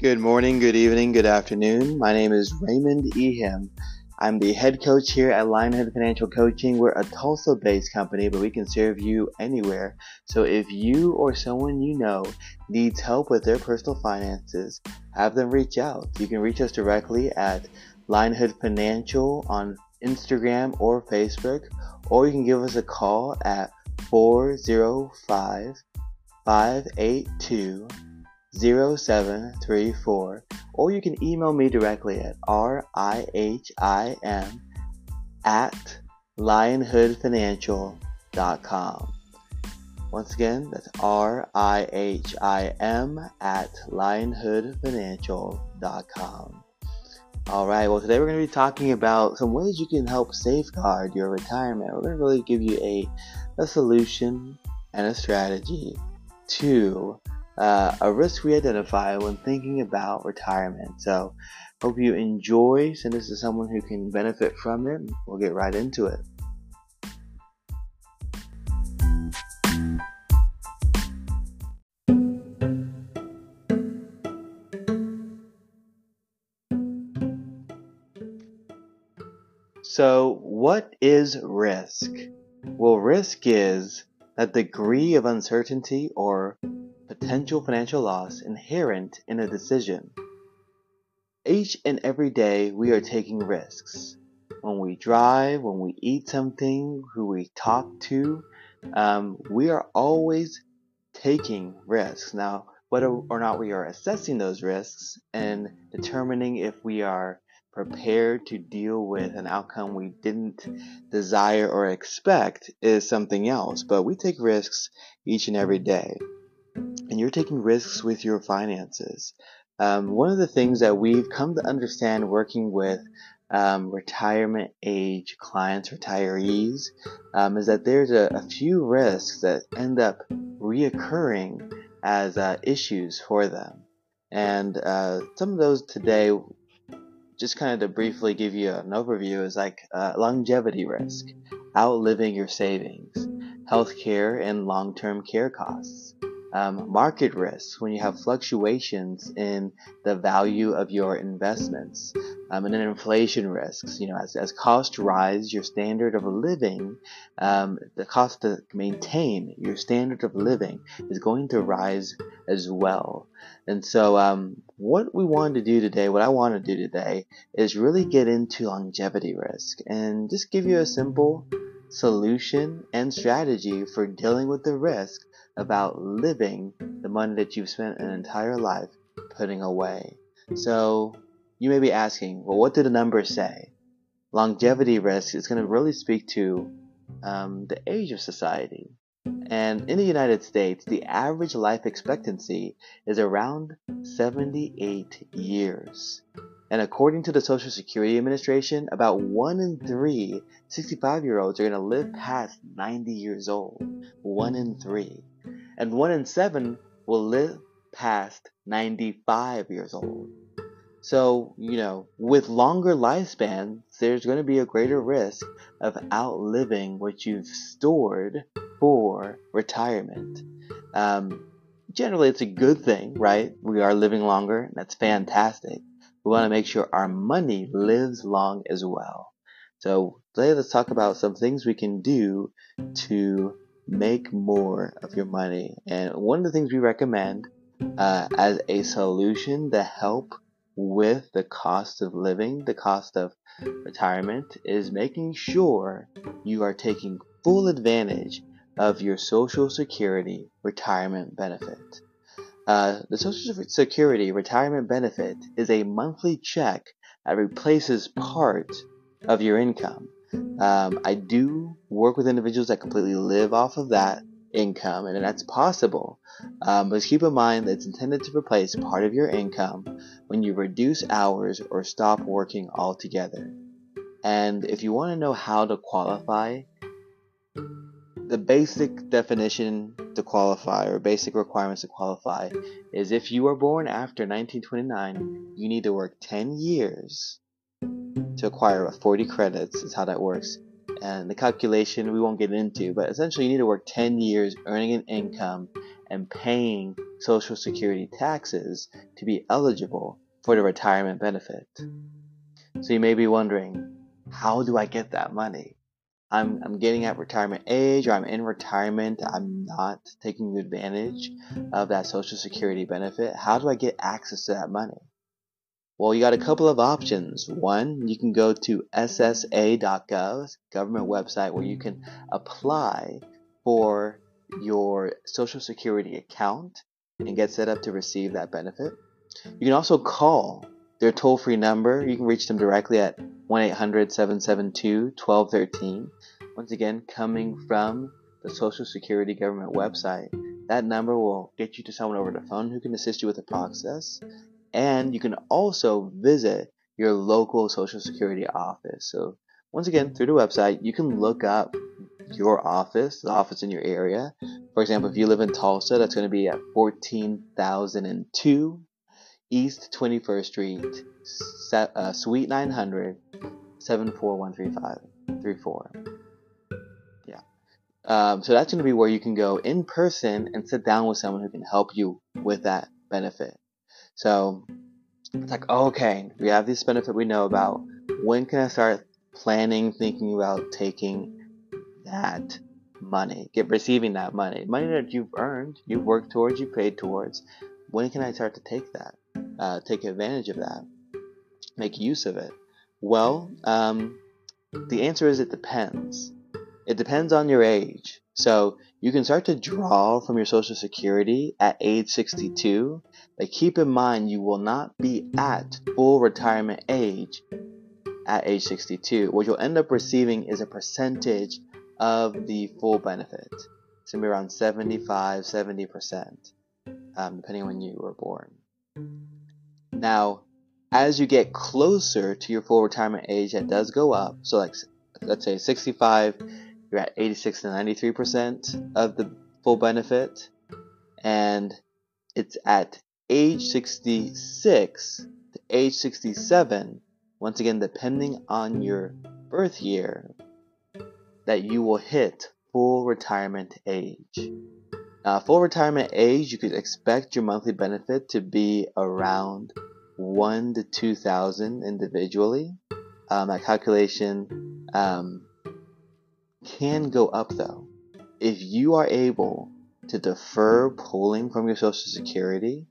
Good morning, good evening, good afternoon. My name is Raymond Ehem. I'm the head coach here at Lionhead Financial Coaching. We're a Tulsa based company, but we can serve you anywhere. So if you or someone you know needs help with their personal finances, have them reach out. You can reach us directly at Lionhead Financial on Instagram or Facebook, or you can give us a call at 405 582 0734 or you can email me directly at rihim at lionhoodfinancial.com. Once again, that's R-I-H-I-M at lionhoodfinancial.com. Alright, well today we're going to be talking about some ways you can help safeguard your retirement. We're going to really give you a, a solution and a strategy to uh, a risk we identify when thinking about retirement. So, hope you enjoy. Send this to someone who can benefit from it. We'll get right into it. So, what is risk? Well, risk is that degree of uncertainty or potential financial loss inherent in a decision. Each and every day we are taking risks. When we drive, when we eat something, who we talk to, um, we are always taking risks. Now, whether or not we are assessing those risks and determining if we are prepared to deal with an outcome we didn't desire or expect is something else. But we take risks each and every day and you're taking risks with your finances. Um, one of the things that we've come to understand working with um, retirement age clients, retirees, um, is that there's a, a, few risks that end up reoccurring as uh, issues for them. And uh, some of those today, just kind of to briefly give you an overview, is like uh, longevity risk, outliving your savings, healthcare and long term care costs um, market risks when you have fluctuations in the value of your investments um, and then inflation risks. You know as, as costs rise your standard of living um, the cost to maintain your standard of living is going to rise as well. And so um, what we want to do today what i want to do today is really get into longevity risk and just give you a simple solution and strategy for dealing with the risk about living the money that you've spent an entire life putting away. So you may be asking, well, what do the numbers say? Longevity risk is going to really speak to um, the age of society. And in the United States, the average life expectancy is around 78 years. And according to the Social Security Administration, about 1 in 3 65 year olds are going to live past 90 years old. 1 in 3 and one in seven will live past 95 years old. So, you know, with longer lifespans, there's going to be a greater risk of outliving what you've stored for retirement. Um, generally, it's a good thing, right? We are living longer, and that's fantastic. We want to make sure our money lives long as well. So, today let's talk about some things we can do to make more of your money. And one of the things we recommend uh, as a solution to help with the cost of living, the cost of retirement, is making sure you are taking full advantage of your Social Security retirement benefit. Uh, the Social Security retirement benefit is a monthly check that replaces part of your income. Um, I do work with individuals that completely live off of that income, and that's possible. Um, but keep in mind that it's intended to replace part of your income when you reduce hours or stop working altogether. And if you want to know how to qualify, the basic definition to qualify or basic requirements to qualify is if you were born after 1929, you need to work 10 years to acquire 40 credits is how that works. And the calculation we won't get into, but essentially you need to work 10 years earning an income and paying Social Security taxes to be eligible for the retirement benefit. So you may be wondering, how do I get that money? I'm, I'm getting at retirement age or I'm in retirement. I'm not taking advantage of that Social Security benefit. How do I get access to that money? Well, you got a couple of options. One, you can go to ssa.gov, government website, where you can apply for your Social Security account and get set up to receive that benefit. You can also call their toll free number. You can reach them directly at 1 800 772 1213. Once again, coming from the Social Security government website, that number will get you to someone over the phone who can assist you with the process and you can also visit your local Social Security office. So, once again, through the website, you can look up your office, the office in your area. For example, if you live in Tulsa, that's going to be at 14002 East 21st Street, uh, Suite 900, 74135 Yeah. Um, so that's going to be where you can go in person and sit down with someone who can help you with that benefit. So it's like, okay, we have this benefit we know about. When can I start planning, thinking about taking that money, get receiving that money, money that you've earned, you've worked towards, you paid towards. When can I start to take that, uh, take advantage of that, make use of it? Well, um, the answer is it depends. It depends on your age. So you can start to draw from your Social Security at age 62, but keep in mind you will not be at full retirement age at age 62. What you'll end up receiving is a percentage of the full benefit. It's to be around 75, 70%, um, depending on when you were born. Now, as you get closer to your full retirement age, it does go up. So, like, let's say 65 you're at 86 to 93% of the full benefit. And it's at age 66 to age 67, once again, depending on your birth year, that you will hit full retirement age. Now, full retirement age, you could expect your monthly benefit to be around one to two thousand individually. Um, that calculation um, can go up though. If you are able to defer pulling from your Social Security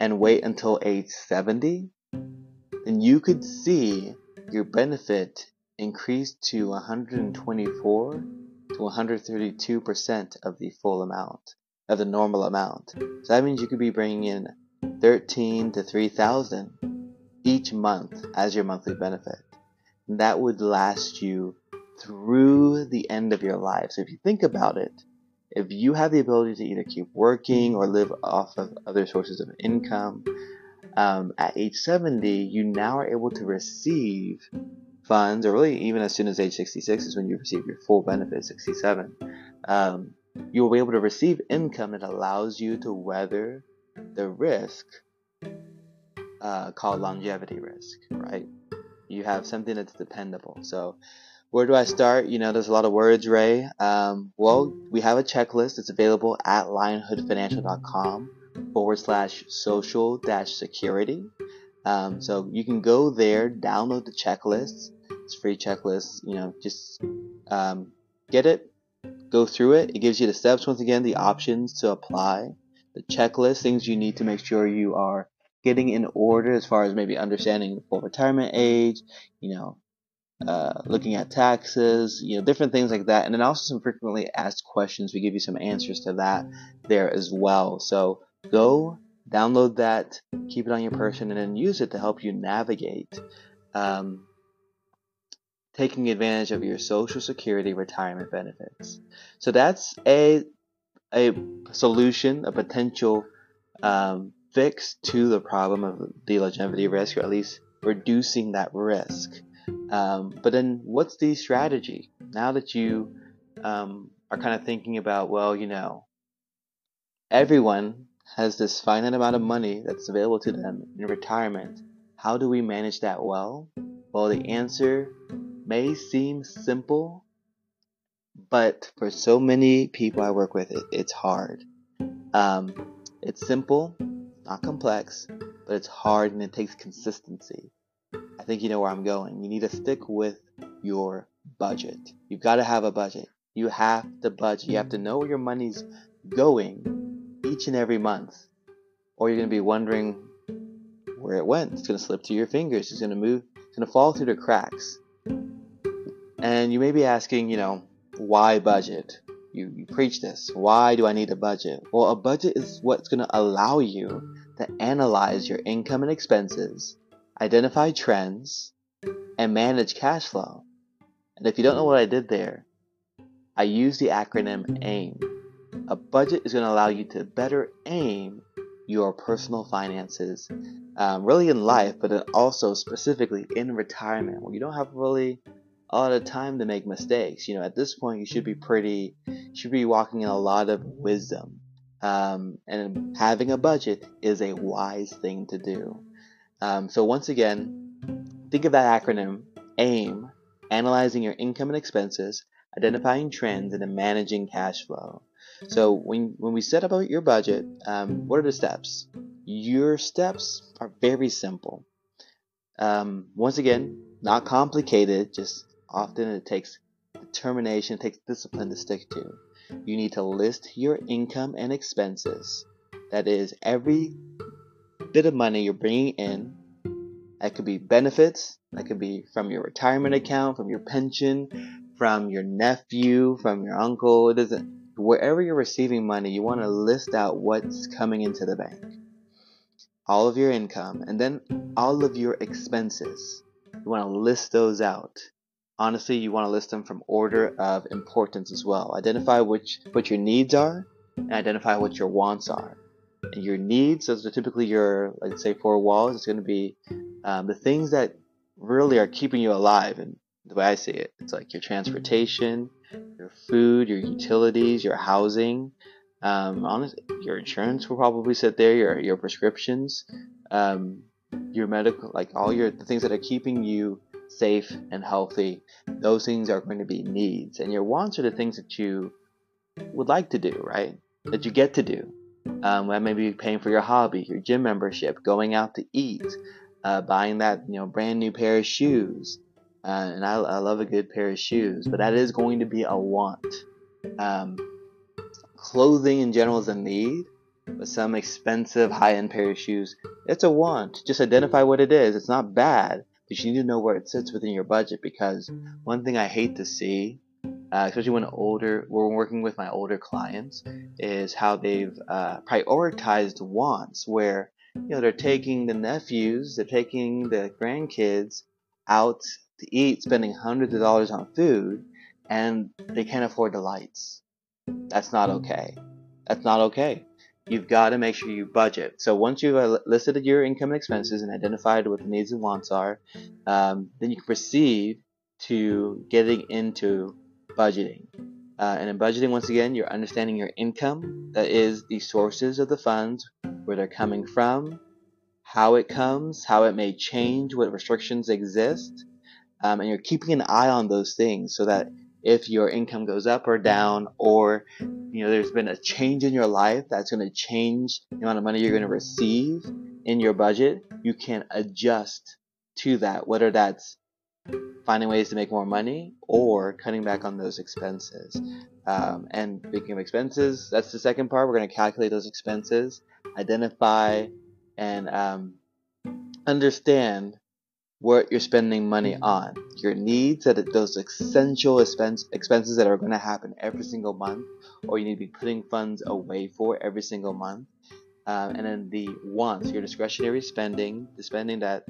and wait until age 70, then you could see your benefit increase to 124 to 132% of the full amount, of the normal amount. So that means you could be bringing in 13 to 3000 each month as your monthly benefit And that would last you through the end of your life. So if you think about it, if you have the ability to either keep working or live off of other sources of income, um, at age 70, you now are able to receive funds, or really even as soon as age 66 is when you receive your full benefit, 67. Um, you will be able to receive income that allows you to weather the risk uh, called longevity risk, right? you have something that's dependable. So, where do I start? You know, there's a lot of words, Ray. Um, well, we have a checklist. It's available at lionhoodfinancial.com forward slash social dash security. Um, so you can go there, download the checklist. It's free checklist. You know, just um, get it, go through it. It gives you the steps. Once again, the options to apply, the checklist, things you need to make sure you are getting in order as far as maybe understanding the full retirement age, you know, uh, looking at taxes, you know, different things like that. And then also some frequently asked questions. We give you some answers to that there as well. So go download that, keep it on your person, and then use it to help you navigate um, taking advantage of your Social Security retirement benefits. So that's a a solution, a potential um, fix to the problem of the longevity risk, or at least reducing that risk. Um, but then, what's the strategy now that you um, are kind of thinking about? Well, you know, everyone has this finite amount of money that's available to them in retirement. How do we manage that well? Well, the answer may seem simple, but for so many people I work with, it, it's hard. Um, it's simple, not complex, but it's hard and it takes consistency. I think you know where I'm going. You need to stick with your budget. You've got to have a budget. You have to budget. You have to know where your money's going each and every month. Or you're going to be wondering where it went. It's going to slip through your fingers. It's going to move. It's going to fall through the cracks. And you may be asking, you know, why budget? You, you preach this. Why do I need a budget? Well, a budget is what's going to allow you to analyze your income and expenses, identify trends, and manage cash flow. And if you don't know what I did there, I use the acronym AIM. A budget is going to allow you to better aim your personal finances, um, really in life, but also specifically in retirement, where you don't have really a lot of time to make mistakes. You know, at this point, you should be pretty, should be walking in a lot of wisdom. Um, and having a budget is a wise thing to do. Um, so once again, think of that acronym AIM, analyzing your income and expenses, identifying trends, and then managing cash flow. So when when we set up your budget, um, what are the steps? Your steps are very simple. Um, once again, not complicated. Just often it takes determination, it takes discipline to stick to. You need to list your income and expenses. That is every bit of money you're bringing in. That could be benefits. That could be from your retirement account, from your pension, from your nephew, from your uncle. It doesn't wherever you're receiving money, you want to list out what's coming into the bank, all of your income, and then all of your expenses. You want to list those out. Honestly, you want to list them from order of importance as well. Identify which what your needs are, and identify what your wants are. And your needs, those are typically your, let's say, four walls. It's going to be um, the things that really are keeping you alive. And the way I see it, it's like your transportation, your food, your utilities, your housing. Um, honestly, your insurance will probably sit there. Your your prescriptions, um, your medical, like all your the things that are keeping you safe and healthy. Those things are going to be needs, and your wants are the things that you would like to do, right? That you get to do. Um, that may be paying for your hobby, your gym membership, going out to eat, uh, buying that you know brand new pair of shoes, uh, and I, I, love a good pair of shoes, but that is going to be a want. Um, clothing in general is a need, but some expensive high-end pair of shoes, it's a want. Just identify what it is. It's not bad, but you need to know where it sits within your budget because one thing I hate to see, uh, especially when older, we're working with my older clients, is how they've uh, prioritized wants where you know they're taking the nephews, they're taking the grandkids out to eat, spending hundreds of dollars on food, and they can't afford the lights. That's not okay. That's not okay. You've got to make sure you budget. So once you've uh, listed your income and expenses and identified what the needs and wants are, um, then you can proceed to getting into budgeting. Uh, and in budgeting, once again, you're understanding your income, that is the sources of the funds, where they're coming from, how it comes, how it may change, what restrictions exist, um, and you're keeping an eye on those things so that if your income goes up or down or you know there's been a change in your life that's going to change the amount of money you're going to receive in your budget you can adjust to that whether that's finding ways to make more money or cutting back on those expenses. Um, and speaking of expenses that's the second part. We're going to calculate those expenses identify and um, understand what you're spending money on, your needs, that those essential expense, expenses that are going to happen every single month, or you need to be putting funds away for every single month, um, and then the wants, your discretionary spending, the spending that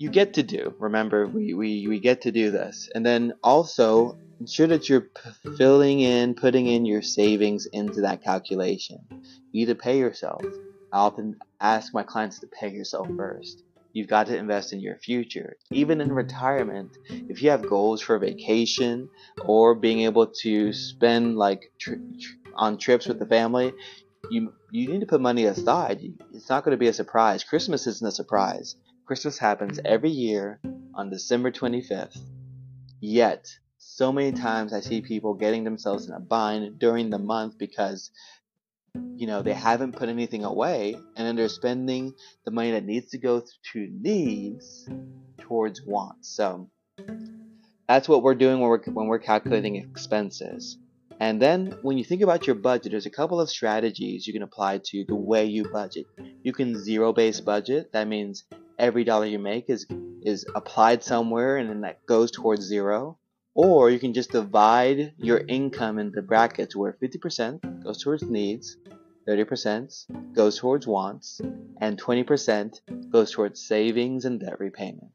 you get to do. Remember, we, we, we get to do this, and then also ensure that you're filling in, putting in your savings into that calculation. You need to pay yourself. I often ask my clients to pay yourself first You've got to invest in your future. Even in retirement, if you have goals for vacation or being able to spend like tri- on trips with the family, you you need to put money aside. It's not going to be a surprise. Christmas isn't a surprise. Christmas happens every year on December 25th. Yet, So many times I see people getting themselves in a bind during the month because you know they haven't put anything away and then they're spending the money that needs to go to needs towards wants. So that's what we're doing when we're when we're calculating expenses. And then when you think about your budget, there's a couple of strategies you can apply to the way you budget. You can zero base budget. That means every dollar you make is is applied somewhere and then that goes towards zero. Or you can just divide your income into brackets where 50% goes towards needs, 30% goes towards wants, and 20% goes towards savings and debt repayment.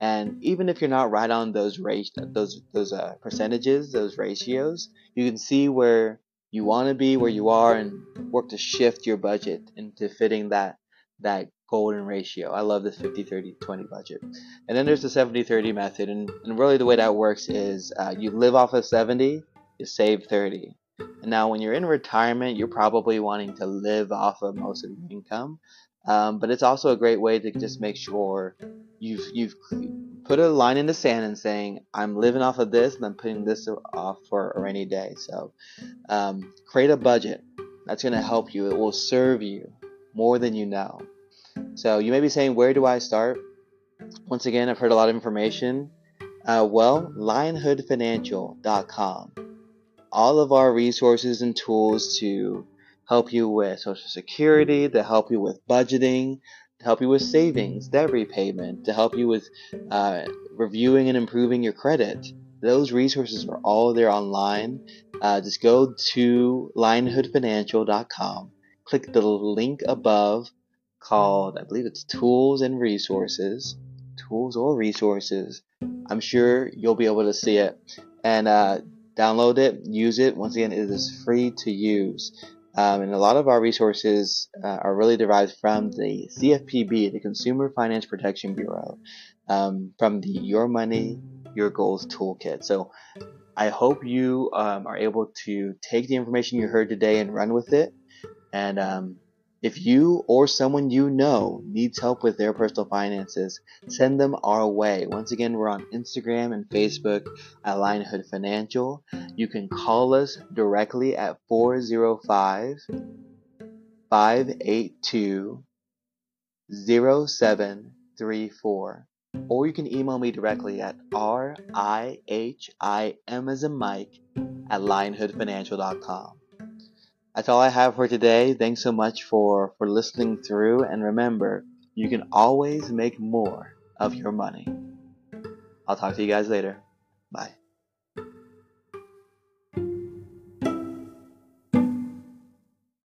And even if you're not right on those rate, those those uh, percentages, those ratios, you can see where you want to be, where you are, and work to shift your budget into fitting that that golden ratio. I love this 50 30 20 budget. And then there's the 70 30 method. And, and really, the way that works is uh, you live off of 70, you save 30. And now, when you're in retirement, you're probably wanting to live off of most of your income. Um, but it's also a great way to just make sure you've you've put a line in the sand and saying I'm living off of this and I'm putting this off for a rainy day. So um, create a budget. That's going to help you. It will serve you more than you know. So you may be saying, where do I start? Once again, I've heard a lot of information. Uh, well, lionhoodfinancial.com. All of our resources and tools to help you with Social Security, to help you with budgeting, to help you with savings, debt repayment, to help you with uh, reviewing and improving your credit. Those resources are all there online. Uh, just go to lionhoodfinancial.com, click the link above called, I believe it's Tools and Resources. Tools or Resources. I'm sure you'll be able to see it. And uh, download it, use it. Once again, it is free to use. Um, and a lot of our resources uh, are really derived from the CFPB, the Consumer Finance Protection Bureau, um, from the Your Money, Your Goals Toolkit. So I hope you um, are able to take the information you heard today and run with it. And um, if you or someone you know needs help with their personal finances, send them our way. Once again, we're on Instagram and Facebook at Lionhood Financial. You can call us directly at 405 582 0734. Or you can email me directly at R-I-H-I-M as a Mike at lionhoodfinancial.com that's all I have for today. Thanks so much for, for listening through. And remember, you can always make more of your money. I'll talk to you guys later. Bye.